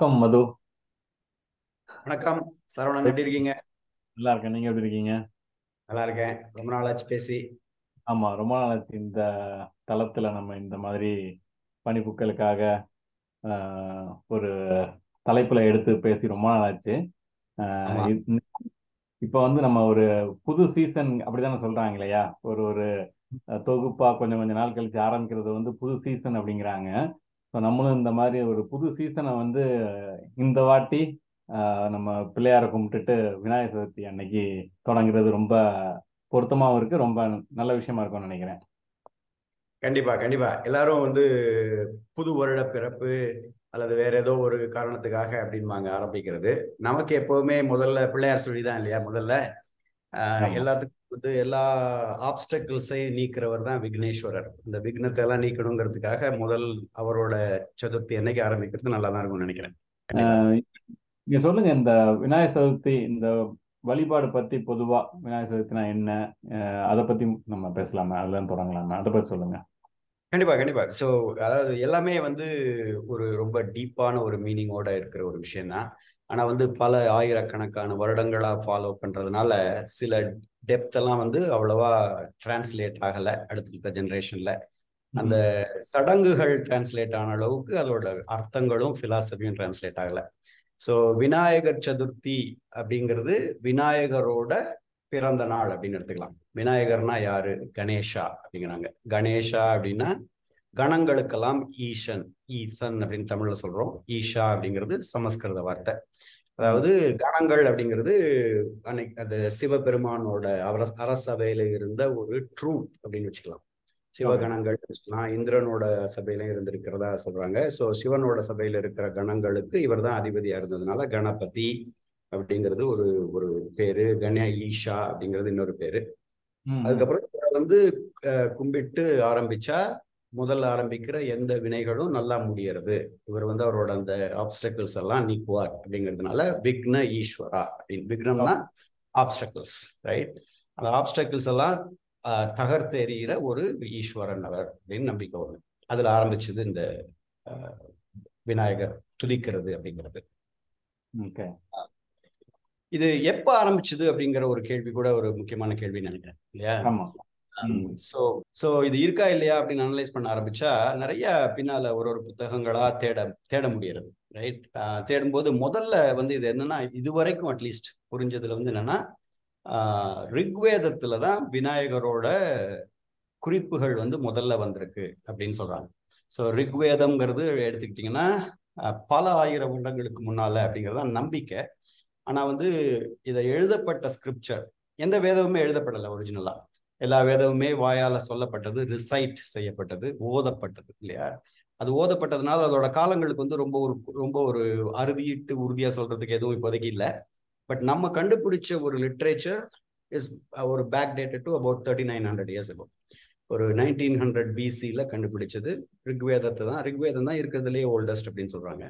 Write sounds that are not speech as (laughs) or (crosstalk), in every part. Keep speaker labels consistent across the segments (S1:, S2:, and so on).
S1: வணக்கம் மது.
S2: வணக்கம். சரவணன் எப்படி இருக்கீங்க?
S1: நல்லா இருக்கேன். நீங்க எப்படி இருக்கீங்க?
S2: நல்லா இருக்கேன். ரொம்ப நாள் ஆச்சு பேசி.
S1: ஆமா ரொம்ப நாள் ஆச்சு. இந்த தளத்துல நம்ம இந்த மாதிரி பணிப்புக்களுக்காக ஆஹ், ஒரு தலைப்புல எடுத்து பேசி ரொம்ப நாள் ஆச்சு. ஆஹ், இப்ப வந்து நம்ம ஒரு புது சீசன் அப்படிதானே சொல்றாங்க இல்லையா? ஒரு ஒரு அஹ், தொகுப்பா கொஞ்சம் கொஞ்ச நாள் கழிச்சு ஆரம்பிக்கிறது வந்து புது சீசன் அப்படிங்கிறாங்க. ஸோ நம்மளும் இந்த மாதிரி ஒரு புது சீசனை வந்து இந்த வாட்டி ஆஹ், நம்ம பிள்ளையாரை கும்பிட்டுட்டு விநாயகர் சதுர்த்தி அன்னைக்கு தொடங்குறது ரொம்ப பொருத்தமாவும் இருக்கு. ரொம்ப நல்ல விஷயமா இருக்கும்னு நினைக்கிறேன்.
S2: கண்டிப்பா கண்டிப்பா. எல்லாரும் வந்து புது வருட பிறப்பு அல்லது வேற ஏதோ ஒரு காரணத்துக்காக அப்படின்பாங்க ஆரம்பிக்கிறது. நமக்கு எப்பவுமே முதல்ல பிள்ளையார் சொல்லி தான் இல்லையா? முதல்ல எல்லாத்துக்கும் வந்து எல்லா ஆப்ஸ்டக்கிள்ஸையும் நீக்கிறவர் தான் விக்னேஸ்வரர். இந்த விக்னத்தை எல்லாம் நீக்கணுங்கிறதுக்காக முதல் அவரோட சதுர்த்தி என்னைக்கு ஆரம்பிக்கிறது நல்லா தான் இருக்கும்னு நினைக்கிறேன்.
S1: ஆஹ், நீங்க சொல்லுங்க இந்த விநாயகர் சதுர்த்தி இந்த வழிபாடு பத்தி பொதுவா விநாயகர் சதுர்த்தினா என்ன? அதை பத்தி நம்ம பேசலாமா? அதுல தொடங்கலாமா? அதை பத்தி சொல்லுங்க.
S2: கண்டிப்பா கண்டிப்பா. ஸோ அதாவது எல்லாமே வந்து ஒரு ரொம்ப டீப்பான ஒரு மீனிங்கோட இருக்கிற ஒரு விஷயம் தான் ஆனா வந்து பல ஆயிரக்கணக்கான வருடங்களா ஃபாலோ பண்றதுனால சில டெப்த் எல்லாம் வந்து அவ்வளவா டிரான்ஸ்லேட் ஆகல அடுத்தடுத்த ஜெனரேஷன்ல அந்த
S1: ம்
S2: சடங்குகள் டிரான்ஸ்லேட் ஆன அளவுக்கு அதோட அர்த்தங்களும் பிலாசபியும் டிரான்ஸ்லேட் ஆகல. ஸோ விநாயகர் சதுர்த்தி அப்படிங்கிறது விநாயகரோட பிறந்த நாள் அப்படின்னு எடுத்துக்கலாம். விநாயகர்னா யாரு? கணேஷா அப்படிங்கிறாங்க. கணேஷா அப்படின்னா கணங்களுக்கெல்லாம் ஈசன் ஈசன் அப்படின்னு தமிழ்ல சொல்றோம். ஈஷா அப்படிங்கிறது சமஸ்கிருத வார்த்தை. அதாவது கணங்கள் அப்படிங்கிறது அன்னைக்கு அது சிவபெருமானோட அவர அரசபையில இருந்த ஒரு ட்ரூப் அப்படின்னு வச்சுக்கலாம். சிவகணங்கள் வச்சுக்கலாம். இந்திரனோட சபையில இருந்திருக்கிறதா சொல்றாங்க. சோ சிவனோட சபையில இருக்கிற கணங்களுக்கு இவர் தான் அதிபதியா இருந்ததுனால கணபதி அப்படிங்கிறது ஒரு ஒரு பேரு. கண ஈஷா அப்படிங்கிறது இன்னொரு பேரு. அதுக்கப்புறம் இவரை வந்து கும்பிட்டு ஆரம்பிச்சா முதல்ல ஆரம்பிக்கிற எந்த வினைகளும் நல்லா முடியறது. இவர் வந்து அவரோட அந்த ஆப்ஸ்டக்கிள்ஸ் எல்லாம் நீக்குவார் அப்படிங்கிறதுனால விக்ன ஈஸ்வரா அப்படின்னு. விக்னம்னா ஆப்ஸ்டக்கிள்ஸ் ரைட் அந்த ஆப்ஸ்டக்கிள்ஸ் எல்லாம் தகர்த்தெறிகிற ஒரு ஈஸ்வரன் அவர் அப்படின்னு நம்பிக்கை வரும் அதுல ஆரம்பிச்சது இந்த விநாயகர் துதிக்கிறது அப்படிங்கிறது. இது எப்ப ஆரம்பிச்சது அப்படிங்கிற ஒரு கேள்வி கூட ஒரு முக்கியமான கேள்வின்னு நினைக்கிறேன் இல்லையா?
S1: ம்.
S2: ஸோ ஸோ இது இருக்கா இல்லையா அப்படின்னு அனலைஸ் பண்ண ஆரம்பிச்சா நிறைய பின்னால ஒரு ஒரு புத்தகங்களா தேட தேட முடியறது ரைட் தேடும்போது முதல்ல வந்து இது என்னன்னா இதுவரைக்கும் அட்லீஸ்ட் புரிஞ்சதுல வந்து என்னன்னா ஆஹ் ரிக்வேதத்துல தான் விநாயகரோட குறிப்புகள் வந்து முதல்ல வந்திருக்கு அப்படின்னு சொல்றாங்க. ஸோ ரிக்வேதம்ங்கிறது எடுத்துக்கிட்டிங்கன்னா பல ஆயிரம் வருடங்களுக்கு முன்னால அப்படிங்கிறது நம்பிக்கை. ஆனா வந்து இதை எழுதப்பட்ட ஸ்கிரிப்சர் எந்த வேதமுமே எழுதப்படலை ஒரிஜினலா எல்லா வேதமுமே வாயால சொல்லப்பட்டது ரிசைட் செய்யப்பட்டது ஓதப்பட்டது இல்லையா? அது ஓதப்பட்டதுனால அதோட காலங்களுக்கு வந்து ரொம்ப ஒரு ரொம்ப ஒரு அறுதியிட்டு உறுதியா சொல்றதுக்கு எதுவும் இப்போதைக்கு இல்லை. பட் நம்ம கண்டுபிடிச்ச ஒரு லிட்ரேச்சர் இஸ் ஒரு back dated to about thirty nine hundred years about ஒரு நைன்டீன் ஹண்ட்ரட் பிசியில் கண்டுபிடிச்சது ரிக்வேதத்தை தான். ரிக்வேதம் தான் இருக்கிறதுலே ஓல்டஸ்ட் அப்படின்னு சொல்றாங்க.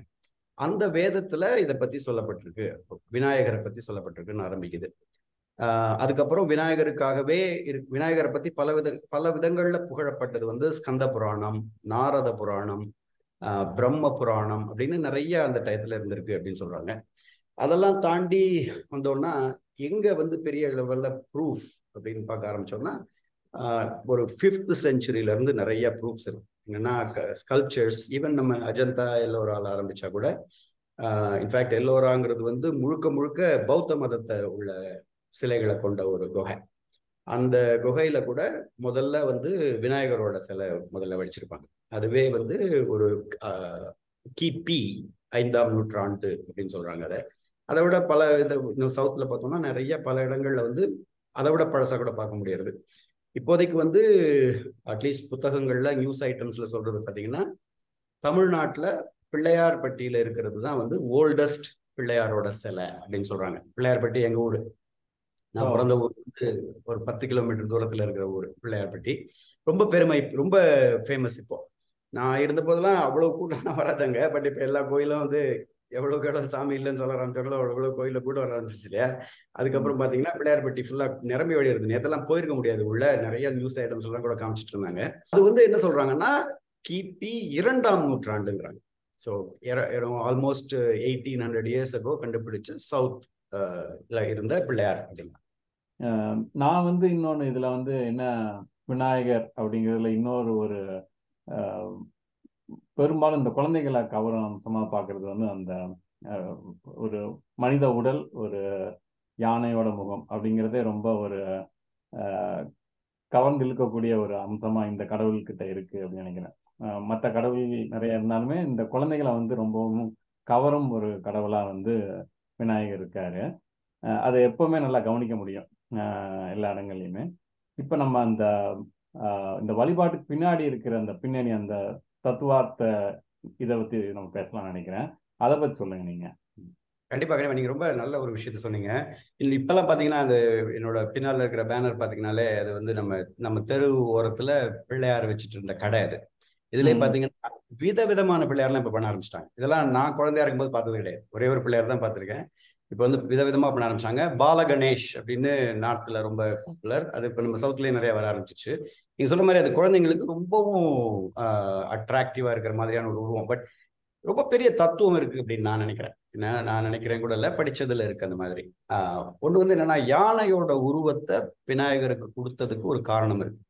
S2: அந்த வேதத்துல இதை பத்தி சொல்லப்பட்டிருக்கு. விநாயகரை பத்தி சொல்லப்பட்டிருக்குன்னு ஆரம்பிக்குது. ஆஹ் அதுக்கப்புறம் விநாயகருக்காகவே விநாயகரை பத்தி பல வித பல விதங்கள்ல புகழப்பட்டது வந்து ஸ்கந்த புராணம் நாரத புராணம் ஆஹ் பிரம்ம புராணம் அப்படின்னு நிறைய அந்த டயத்துல இருந்திருக்கு அப்படின்னு சொல்றாங்க. அதெல்லாம் தாண்டி வந்தோம்னா எங்க வந்து பெரிய லெவல்ல ப்ரூஃப் அப்படின்னு பார்க்க ஆரம்பிச்சோம்னா ஒரு ஃபிஃப்த் செஞ்சுரியில இருந்து நிறைய ப்ரூஃப்ஸ் இருக்கு. என்னன்னா ஸ்கல்ப்சர்ஸ் ஈவன் நம்ம அஜந்தா எல்லோரால ஆரம்பிச்சா கூட இன்ஃபேக்ட் எல்லோராங்கிறது வந்து முழுக்க முழுக்க பௌத்த மதத்தை உள்ள சிலைகளை கொண்ட ஒரு குகை. அந்த குகையில கூட முதல்ல வந்து விநாயகரோட சிலை முதல்ல வடிச்சிருப்பாங்க. அதுவே வந்து ஒரு ஆஹ், கிபி ஐந்தாம் நூற்றாண்டு அப்படின்னு சொல்றாங்க அதை. அதை விட பல இது இன்னும் சவுத்துல பார்த்தோம்னா நிறைய பல இடங்கள்ல வந்து அதை விட பழசா கூட பார்க்க முடியாது இப்போதைக்கு வந்து அட்லீஸ்ட் புத்தகங்கள்ல நியூஸ் ஐட்டம்ஸ்ல சொல்றது பார்த்தீங்கன்னா தமிழ்நாட்டுல பிள்ளையார்பட்டியில இருக்கிறது தான் வந்து ஓல்டஸ்ட் பிள்ளையாரோட சிலை அப்படின்னு சொல்றாங்க. பிள்ளையார்பட்டி எங்க ஊரு? நான் பிறந்த ஊர் வந்து ஒரு பத்து கிலோமீட்டர் தூரத்துல இருக்கிற ஊர் பிள்ளையார்பட்டி ரொம்ப பெருமை ரொம்ப ஃபேமஸ் இப்போ. நான் இருந்த போதெல்லாம் அவ்வளவு கூட்டம் வராதாங்க. பட் இப்ப எல்லா கோயிலும் வந்து எவ்வளவு எவ்வளவு சாமி இல்லைன்னு சொல்ல ஆரம்பிச்சாங்களோ எவ்வளவு கோயில கூட வர ஆரம்பிச்சிச்சு இல்லையா? அதுக்கப்புறம் பாத்தீங்கன்னா பிள்ளையார்பட்டி ஃபுல்லா நிரம்பி வழியிறது நேத்தெல்லாம் போயிருக்க முடியாது உள்ள. நிறைய நியூஸ் ஐட்டம்ஸ் எல்லாம் கூட காமிச்சிட்டு இருந்தாங்க. அது வந்து என்ன சொல்றாங்கன்னா கிபி இரண்டாம் நூற்றாண்டுங்கிறாங்க. So almost eighteen hundred years ago கண்டுபிடிச்ச சவுத் இருந்த பிள்ளையார் அப்படின்னா.
S1: நான் வந்து இன்னொன்று இதில் வந்து என்ன விநாயகர் அப்படிங்கிறதுல இன்னொரு ஒரு பெரும்பாலும் இந்த குழந்தைகளை கவரும் அம்சமாக பார்க்கறது வந்து அந்த அஹ், ஒரு மனித உடல் ஒரு யானையோட முகம் அப்படிங்கிறதே ரொம்ப ஒரு கவர்ந்து இழுக்கக்கூடிய ஒரு அம்சமா இந்த கடவுள்கிட்ட இருக்கு அப்படின்னு நினைக்கிறேன். மற்ற கடவுள் நிறைய இருந்தாலுமே இந்த குழந்தைகளை வந்து ரொம்பவும் கவரும் ஒரு கடவுளா வந்து விநாயகர் இருக்காரு. அதை எப்பவுமே நல்லா கவனிக்க முடியும் அஹ் எல்லா இடங்கள்லையுமே. இப்போ நம்ம அந்த இந்த வழிபாட்டுக்கு பின்னாடி இருக்கிற அந்த பின்னணி அந்த தத்துவார்த்த இதை பத்தி நம்ம பேசலாம்னு நினைக்கிறேன். அதை பத்தி சொல்லுங்க நீங்க.
S2: கண்டிப்பா கண்டிப்பா. நீங்க ரொம்ப நல்ல ஒரு விஷயத்த சொன்னீங்க. இல்ல இப்பெல்லாம் பாத்தீங்கன்னா அந்த என்னோட பின்னால இருக்கிற பேனர் பாத்தீங்கன்னாலே அது வந்து நம்ம நம்ம தெரு ஓரத்துல பிள்ளையார் வச்சுட்டு இருந்த கடை அது. இதுலயே. பாத்தீங்கன்னா விதவிதமான பிள்ளையார்லாம் இப்ப பண்ண ஆரம்பிச்சிட்டாங்க. இதெல்லாம் நான் குழந்தையா இருக்கும்போது பார்த்தது கிடையாது. ஒரே ஒரு பிள்ளையார் தான் பார்த்திருக்கேன் இப்போ வந்து விதவிதமா பண்ண ஆரம்பிச்சாங்க. பாலகணேஷ் அப்படின்னு நார்த்ல ரொம்ப பாப்புலர் அது இப்போ நம்ம சவுத்லயே நிறைய வர ஆரம்பிச்சிச்சு. நீங்க சொல்ற மாதிரி அது குழந்தைங்களுக்கு ரொம்பவும் அட்ராக்டிவா இருக்கிற மாதிரியான ஒரு உருவம். பட் ரொம்ப பெரிய தத்துவம் இருக்கு அப்படின்னு நான் நினைக்கிறேன். என்ன நான் நினைக்கிறேன் கூட இல்ல படிச்சதுல இருக்கு அந்த மாதிரி. ஆஹ் ஒண்ணு வந்து என்னன்னா யானையோட உருவத்தை விநாயகருக்கு கொடுத்ததுக்கு ஒரு காரணம் இருக்கு.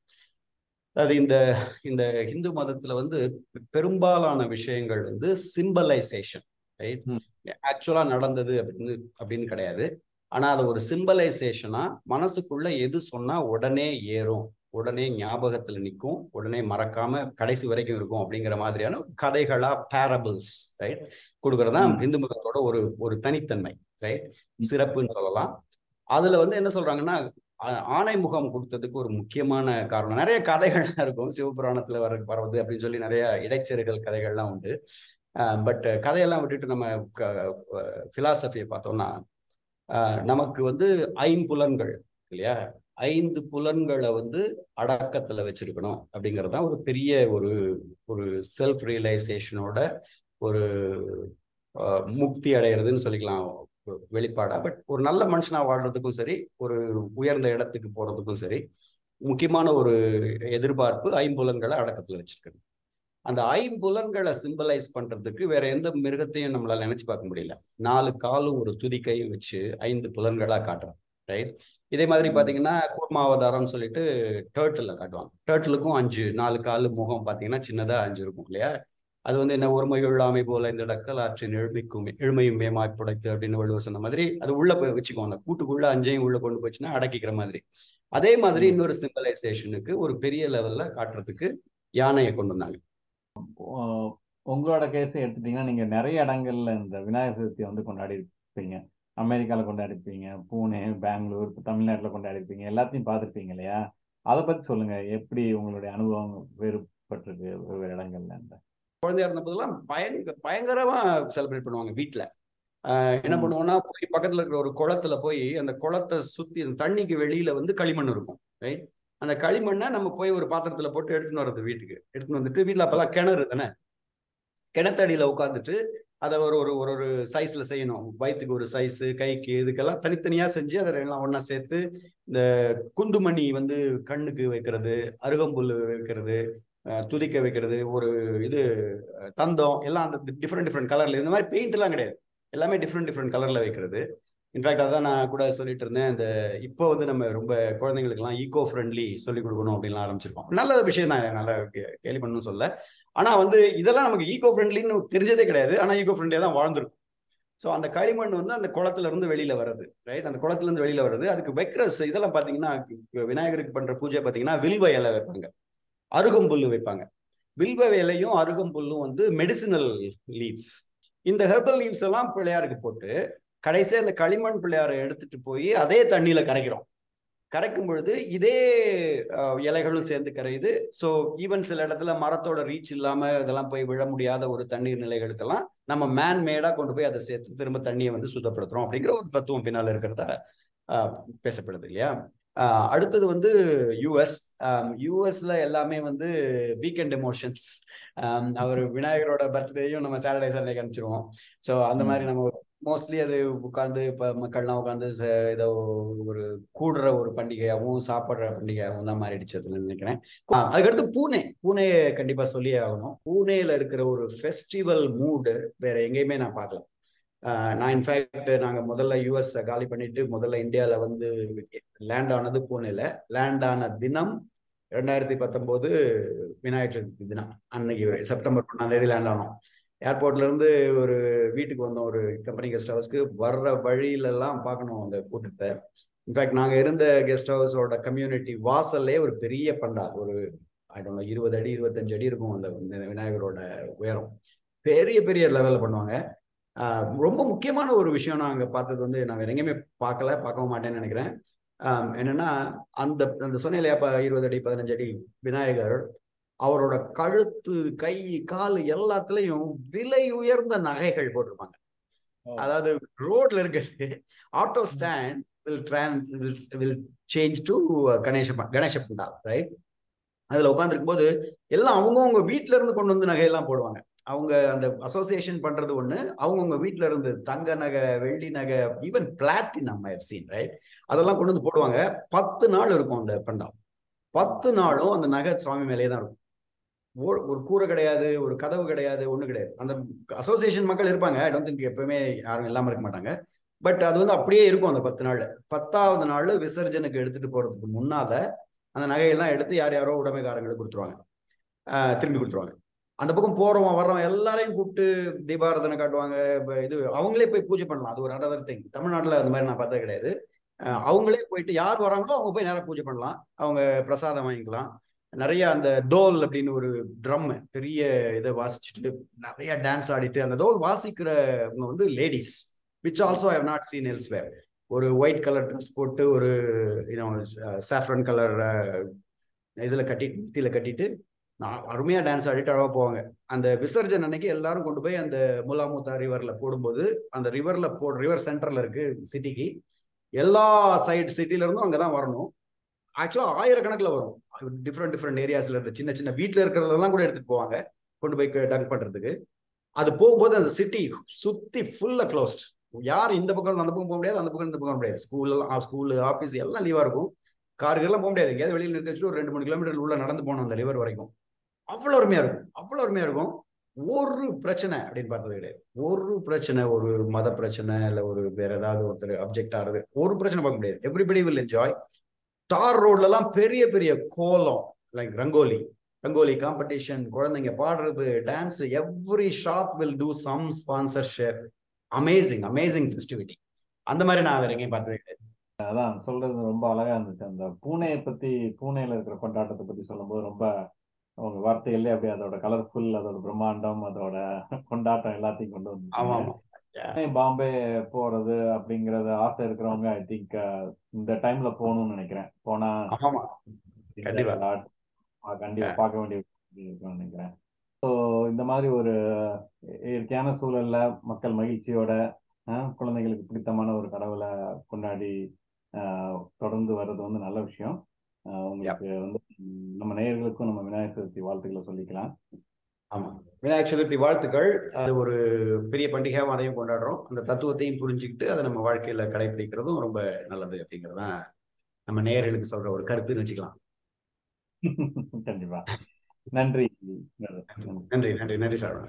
S2: அது இந்த இந்த ஹிந்து மதத்துல வந்து பெரும்பாலான விஷயங்கள் வந்து சிம்பலைசேஷன் ரைட் ஆக்சுவலா நடந்தது அப்படின்னு அப்படின்னு கிடையாது. ஆனா அது ஒரு சிம்பலைசேஷனா மனசுக்குள்ள எது சொன்னா உடனே ஏறும். உடனே ஞாபகத்துல நிற்கும் உடனே மறக்காம கடைசி வரைக்கும் இருக்கும் அப்படிங்கிற மாதிரியான கதைகளா பேரபிள்ஸ் ரைட் கொடுக்கறதா. இந்து மதத்தோட ஒரு ஒரு தனித்தன்மை ரைட் சிறப்புன்னு சொல்லலாம். அதுல வந்து என்ன சொல்றாங்கன்னா ஆணை முகம் கொடுத்ததுக்கு ஒரு முக்கியமான காரணம். நிறைய கதைகள்லாம் இருக்கும். சிவபுராணத்துல வர வரது அப்படின்னு சொல்லி நிறைய இடைச்செருகல் கதைகள்லாம் உண்டு. பட் கதையெல்லாம் விட்டுட்டு நம்ம பிலாசபியை பார்த்தோம்னா நமக்கு வந்து ஐம்புலன்கள் இல்லையா? ஐந்து புலன்களை வந்து அடக்கத்துல வச்சிருக்கணும் அப்படிங்கிறது தான் ஒரு பெரிய ஒரு ஒரு செல்ஃப் ரியலைசேஷனோட ஒரு முக்தி அடைகிறதுன்னு சொல்லிக்கலாம் வெளிப்பாடா. பட் ஒரு நல்ல மனுஷனா வாழ்றதுக்கும் சரி ஒரு உயர்ந்த இடத்துக்கு போறதுக்கும் சரி முக்கியமான ஒரு எதிர்பார்ப்பு ஐம்புலன்களை அடக்கத்துல வச்சிருக்கணும். அந்த ஐம்புலன்களை சிம்பலைஸ் பண்றதுக்கு வேற எந்த மிருகத்தையும் நம்மளால நினைச்சு பார்க்க முடியல. நாலு காலும் ஒரு துதிக்கையும் வச்சு ஐந்து புலன்களா காட்டுறோம் ரைட் இதே மாதிரி பாத்தீங்கன்னா கூர்மாவதாரம் சொல்லிட்டு டேர்ட்டில் காட்டுவாங்க. டேர்ட்டிலுக்கும் அஞ்சு நாலு காலு முகம் பாத்தீங்கன்னா சின்னதா அஞ்சு இருக்கும் இல்லையா? அது வந்து என்ன ஒருமை இல்லாமை போல இந்த டக்கல் ஆற்றின் எழுமைக்கும் எழுமையும் மேமாய் புடைத்து அப்படின்னு வள்ளுவர் சொன்ன மாதிரி அது உள்ள போய் வச்சுக்கோ அந்த கூட்டுக்குள்ள அஞ்சையும் உள்ள கொண்டு போச்சுன்னா அடக்கிக்கிற மாதிரி. அதே மாதிரி. இன்னொரு சிம்பலைசேஷனுக்கு ஒரு பெரிய லெவல்ல காட்டுறதுக்கு யானையை கொண்டு வந்தாங்க.
S1: உங்களோட கேஸை எடுத்துட்டீங்கன்னா நீங்க நிறைய இடங்கள்ல இந்த விநாயகர் சதுர்த்தி வந்து கொண்டாடி இருப்பீங்க அமெரிக்கால கொண்டாடி இருப்பீங்க பூனே பெங்களூர் தமிழ்நாட்டுல கொண்டாடி இருப்பீங்க எல்லாத்தையும் பார்த்துருப்பீங்க இல்லையா? அதை பத்தி சொல்லுங்க. எப்படி உங்களுடைய அனுபவம் வேறுபட்டிருக்கு வெவ்வேறு இடங்கள்ல இந்த
S2: குழந்தையா இருந்தபோதெல்லாம் பயங்க பயங்கரமா செலிப்ரேட் பண்ணுவாங்க வீட்டுல ஆஹ் என்ன
S1: ம்.
S2: பண்ணுவோம்னா போய் பக்கத்துல இருக்கிற ஒரு குளத்துல போய் அந்த குளத்தை சுத்தி அந்த தண்ணிக்கு வெளியில வந்து களிமண் இருக்கும் ரைட் அந்த களிமண்ணை நம்ம போய் ஒரு பாத்திரத்துல போட்டு எடுத்துன்னு வர்றது வீட்டுக்கு. எடுத்துன்னு வந்துட்டு வீட்டுல அப்பெல்லாம் கிணறு தானே? கிணத்தடியில உட்காந்துட்டு அதை ஒரு ஒரு ஒரு ஒரு சைஸ்ல செய்யணும். வயிற்றுக்கு ஒரு சைஸ் கைக்கு இதுக்கெல்லாம் தனித்தனியா செஞ்சு அதை எல்லாம் ஒன்னா சேர்த்து இந்த குந்துமணி வந்து கண்ணுக்கு வைக்கிறது அருகம்புல் வைக்கிறது துதிக்க வைக்கிறது ஒரு இது தந்தம் எல்லாம் அந்த டிஃப்ரெண்ட் டிஃப்ரெண்ட் கலர்ல இந்த மாதிரி பெயிண்ட் எல்லாம் கிடையாது. எல்லாமே டிஃப்ரெண்ட் டிஃப்ரெண்ட் கலர்ல வைக்கிறது. இன்ஃபேக்ட் அதான் நான் கூட சொல்லிட்டு இருந்தேன். இந்த இப்போ வந்து நம்ம ரொம்ப குழந்தைங்களுக்கெல்லாம் ஈகோ ஃப்ரெண்ட்லி சொல்லி கொடுக்கணும் அப்படின்லாம் ஆரம்பிச்சிருக்கோம். நல்ல விஷயம் தான். நல்லா கேள்வி பண்ணணும்னு சொல்ல. ஆனா வந்து இதெல்லாம் நமக்கு ஈகோ ஃப்ரெண்ட்லின்னு தெரிஞ்சதே கிடையாது. ஆனா ஈகோ ஃப்ரெண்ட்லியா தான் வாழ்ந்துருக்கும். ஸோ அந்த களிமண் வந்து அந்த குளத்துல இருந்து வெளியில வருது ரைட் அந்த குளத்துல இருந்து வெளியில வருது அதுக்கு வைக்கிற இதெல்லாம் பாத்தீங்கன்னா விநாயகருக்கு பண்ற பூஜை பாத்தீங்கன்னா வில்வ இலை வைப்பாங்க. அருகம்புல்லு வைப்பாங்க. வில்வ இலையும் அருகம்புல்லும் வந்து மெடிசினல் லீவ்ஸ் இந்த ஹெர்பல் லீவ்ஸ் எல்லாம் பிள்ளையாருக்கு போட்டு கடைசியா இந்த களிமண் பிள்ளையாரை எடுத்துட்டு போய் அதே தண்ணியில கரைக்கிறோம். கரைக்கும் பொழுது இதே இலைகளும் சேர்ந்து கரையுது. ஸோ ஈவன் சில இடத்துல மரத்தோட ரீச் இல்லாம இதெல்லாம் போய் விழ முடியாத ஒரு தண்ணீர் நிலைகளுக்கெல்லாம் நம்ம மேன் மேடா கொண்டு போய் அதை சேர்த்து திரும்ப தண்ணியை வந்து சுத்தப்படுத்துறோம் அப்படிங்கிற ஒரு தத்துவம் பின்னால இருக்கிறதா பேசப்படுது இல்லையா? அடுத்தது வந்து யூஎஸ் யூஎஸ்ல எல்லாமே வந்து வீக்கெண்ட் எமோஷன்ஸ் அவர் விநாயகரோட பர்த்டேயும் நம்ம சாட்டர்டே சண்டே அனுப்பிச்சிருவோம். ஸோ அந்த மாதிரி நம்ம மோஸ்ட்லி அது உட்கார்ந்து இப்போ மக்கள்லாம் உட்கார்ந்து ஏதோ ஒரு கூடுற ஒரு பண்டிகையாகவும் சாப்பிடுற பண்டிகையாகவும் தான் மாறிடுச்சு அதுல நினைக்கிறேன். அதுக்கடுத்து பூனே. பூனே கண்டிப்பா சொல்லியே ஆகணும். பூனேல இருக்கிற ஒரு ஃபெஸ்டிவல் மூடு வேற எங்கேயுமே நான் பார்க்கல. ஆஹ் நான் இன்ஃபேக்ட் நாங்க முதல்ல யூஎஸ் காலி பண்ணிட்டு முதல்ல இந்தியால வந்து லேண்ட் ஆனது பூனேல. லேண்ட் ஆன தினம் ரெண்டாயிரத்தி பத்தொன்பது விநாயகர் சதுர்த்தி தினம். அன்னைக்கு செப்டம்பர் ஒன்றாம் தேதி லேண்ட் ஆனோம். ஏர்போர்ட்ல இருந்து ஒரு வீட்டுக்கு வந்தோம் ஒரு கம்பெனி கெஸ்ட் ஹவுஸ்க்கு வர்ற வழியில எல்லாம் பார்க்கணும் அந்த கூட்டத்தை. இன்ஃபேக்ட் நாங்க இருந்த கெஸ்ட் ஹவுஸோட கம்யூனிட்டி வாசல்லே ஒரு பெரிய பண்டா. ஒரு ஆயிரம் இருபது அடி இருபத்தஞ்சு அடி இருக்கும் அந்த விநாயகரோட உயரம். பெரிய பெரிய லெவல்ல பண்ணுவாங்க. ரொம்ப முக்கியமான ஒரு விஷயம் அங்கே பார்த்தது வந்து நான் எங்கேயுமே பார்க்கல பார்க்கவும் மாட்டேன்னு நினைக்கிறேன். என்னன்னா அந்த அந்த சொன்ன இல்லையா இருபது அடி பதினஞ்சு அடி விநாயகர் அவரோட கழுத்து கை கால் எல்லாத்துலயும் விலை உயர்ந்த நகைகள் போட்டிருப்பாங்க. அதாவது ரோட்ல இருக்கிறது auto stand will will change to Ganesha Ganesha pandal right அதுல உட்காந்துருக்கும் போது எல்லாம் அவங்கவுங்க வீட்டுல இருந்து கொண்டு வந்து நகையெல்லாம் போடுவாங்க. அவங்க அந்த அசோசியேஷன் பண்றது ஒண்ணு அவங்கவுங்க வீட்டுல இருந்து தங்க நகை வெள்ளி நகை ஈவன் பிளாட்டினம் சீன் ரைட் அதெல்லாம் கொண்டு வந்து போடுவாங்க. பத்து நாள் இருக்கும் அந்த பண்டால் பத்து நாளும் அந்த நகை சுவாமி மேலேயே தான் இருக்கும். ஒரு கூரை கிடையாது ஒரு கதவு கிடையாது ஒண்ணு கிடையாது. அந்த அசோசியேஷன் மக்கள் இருப்பாங்க. ஐ டோன்ட் திங்க் எப்பவுமே யாரும் இல்லாம இருக்க மாட்டாங்க. பட் அது வந்து அப்படியே இருக்கும் அந்த பத்து நாள்ல. பத்தாவது நாள் விசர்ஜனுக்கு எடுத்துட்டு போறதுக்கு முன்னால அந்த நகையெல்லாம் எடுத்து யார் யாரோ உடைமைக்காரங்களுக்கு கொடுத்துருவாங்க. திரும்பி கொடுத்துருவாங்க. அந்த பக்கம் போறோம் வர்றோம் எல்லாரையும் கூப்பிட்டு தீபாரதனை காட்டுவாங்க. இது அவங்களே போய் பூஜை பண்ணலாம். அது ஒரு அடதர் திங் தமிழ்நாட்டுல அந்த மாதிரி நான் பார்த்தது கிடையாது. அவங்களே போயிட்டு யார் வராங்களோ அவங்க போய் நேரம் பூஜை பண்ணலாம். அவங்க பிரசாதம் வாங்கிக்கலாம். நிறைய அந்த தோல் அப்படின்னு ஒரு ட்ரம் பெரிய இதை வாசிச்சுட்டு நிறைய டான்ஸ் ஆடிட்டு அந்த தோல் வாசிக்கிறவங்க வந்து ladies which also have not seen elsewhere ஒரு ஒயிட் கலர் ட்ரெஸ் போட்டு ஒரு சாஃப்ரன் கலர் இதில் கட்டிட்டு நெத்தியில கட்டிட்டு நான் அருமையாக டான்ஸ் ஆடிட்டு அழகா போவாங்க. அந்த விசர்ஜன் அன்னைக்கு எல்லாரும் கொண்டு போய் அந்த முலாமுத்தா ரிவரில் போடும்போது அந்த ரிவரில் போ ரிவர் சென்டரில் இருக்கு சிட்டிக்கு எல்லா சைடு சிட்டில இருந்தும் அங்கதான் வரணும். ஆக்சுவலாக ஆயிரக்கணக்கில் வரும். டிஃப்ரெண்ட் டிஃப்ரெண்ட் ஏரியாஸ்ல இருந்து சின்ன சின்ன வீட்டில் இருக்கிறதெல்லாம் கூட எடுத்துட்டு போவாங்க. கொண்டு போய் டங்க் பண்றதுக்கு. அது போகும்போது அந்த சிட்டி சுத்தி ஃபுல்லா க்ளோஸ்ட் யார் இந்த பக்கம் அந்த பக்கம் போக முடியாது அந்த பக்கம் இந்த பக்கம் முடியாது. ஸ்கூல் ஸ்கூல் ஆஃபீஸ் எல்லாம் லீவா இருக்கும். கார்கள்லாம் போக முடியாது. எங்கேயாவது வெளியில் நிறுத்தி வச்சுட்டு ஒரு ரெண்டு மூணு கிலோமீட்டர் உள்ள நடந்து போகணும் அந்த ரிவர் வரைக்கும். அவ்வளோ அருமையா இருக்கும். அவ்வளோ அருமையா இருக்கும். ஒரு பிரச்சனை அப்படின்னு பார்த்தது கிடையாது. ஒரு பிரச்சனை ஒரு மத பிரச்சனை இல்லை ஒரு வேற ஏதாவது ஒருத்தர் அப்ஜெக்ட் ஆகுறது ஒரு பிரச்சனை பார்க்க முடியாது. எவ்ரிபடி வில் என்ஜாய் தார் ரோட்ல எல்லாம் பெரிய பெரிய கோலம் லைக் ரங்கோலி. ரங்கோலி காம்படிஷன் குழந்தைங்க பாடுறது dance every shop will do some sponsor share amazing amazing festivity அந்த மாதிரி நான் வேற எங்கேயும் பார்த்தது கிடையாது.
S1: அதான் சொல்றது ரொம்ப அழகா இருந்துச்சு. அந்த பூனையை பத்தி பூனையில இருக்கிற கொண்டாட்டத்தை பத்தி சொல்லும்போது ரொம்ப அவங்க வார்த்தைகள்லயே அப்படியே அதோட கலர்ஃபுல் அதோட பிரம்மாண்டம் அதோட கொண்டாட்டம் எல்லாத்தையும் கொண்டு
S2: ஆமா
S1: வந்து
S2: ஆமா
S1: பாம்பே போறது அப்படிங்கறது ஆசை இருக்கிறவங்க ஐ திங்க் இந்த டைம்ல போகணும்னு நினைக்கிறேன். போனா
S2: ஆமா. கண்டிப்பா.
S1: கண்டிப்பா பார்க்க வேண்டிய நினைக்கிறேன். ஸோ இந்த மாதிரி ஒரு இயற்கையான சூழல்ல மக்கள் மகிழ்ச்சியோட குழந்தைகளுக்கு பிடித்தமான ஒரு கடவுளை கொண்டாடி தொடர்ந்து வர்றது வந்து நல்ல விஷயம். உங்களுக்கு வந்து நம்ம நேயர்களுக்கும் நம்ம விநாயகர் சதுர்த்தி வாழ்த்துக்களை சொல்லிக்கலாம்.
S2: ஆமா. விநாயகர் சதுர்த்தி வாழ்த்துக்கள். அது ஒரு பெரிய பண்டிகையாகவும் அதையும் கொண்டாடுறோம். அந்த தத்துவத்தையும் புரிஞ்சுக்கிட்டு அதை நம்ம வாழ்க்கையில கடைபிடிக்கிறதும் ரொம்ப நல்லது அப்படிங்கறதுதான் நம்ம நேயர்களுக்கு சொல்ற ஒரு கருத்துன்னு வச்சுக்கலாம். (laughs)
S1: கண்டிப்பா. நன்றி.
S2: நன்றி. நன்றி. நன்றி சார்.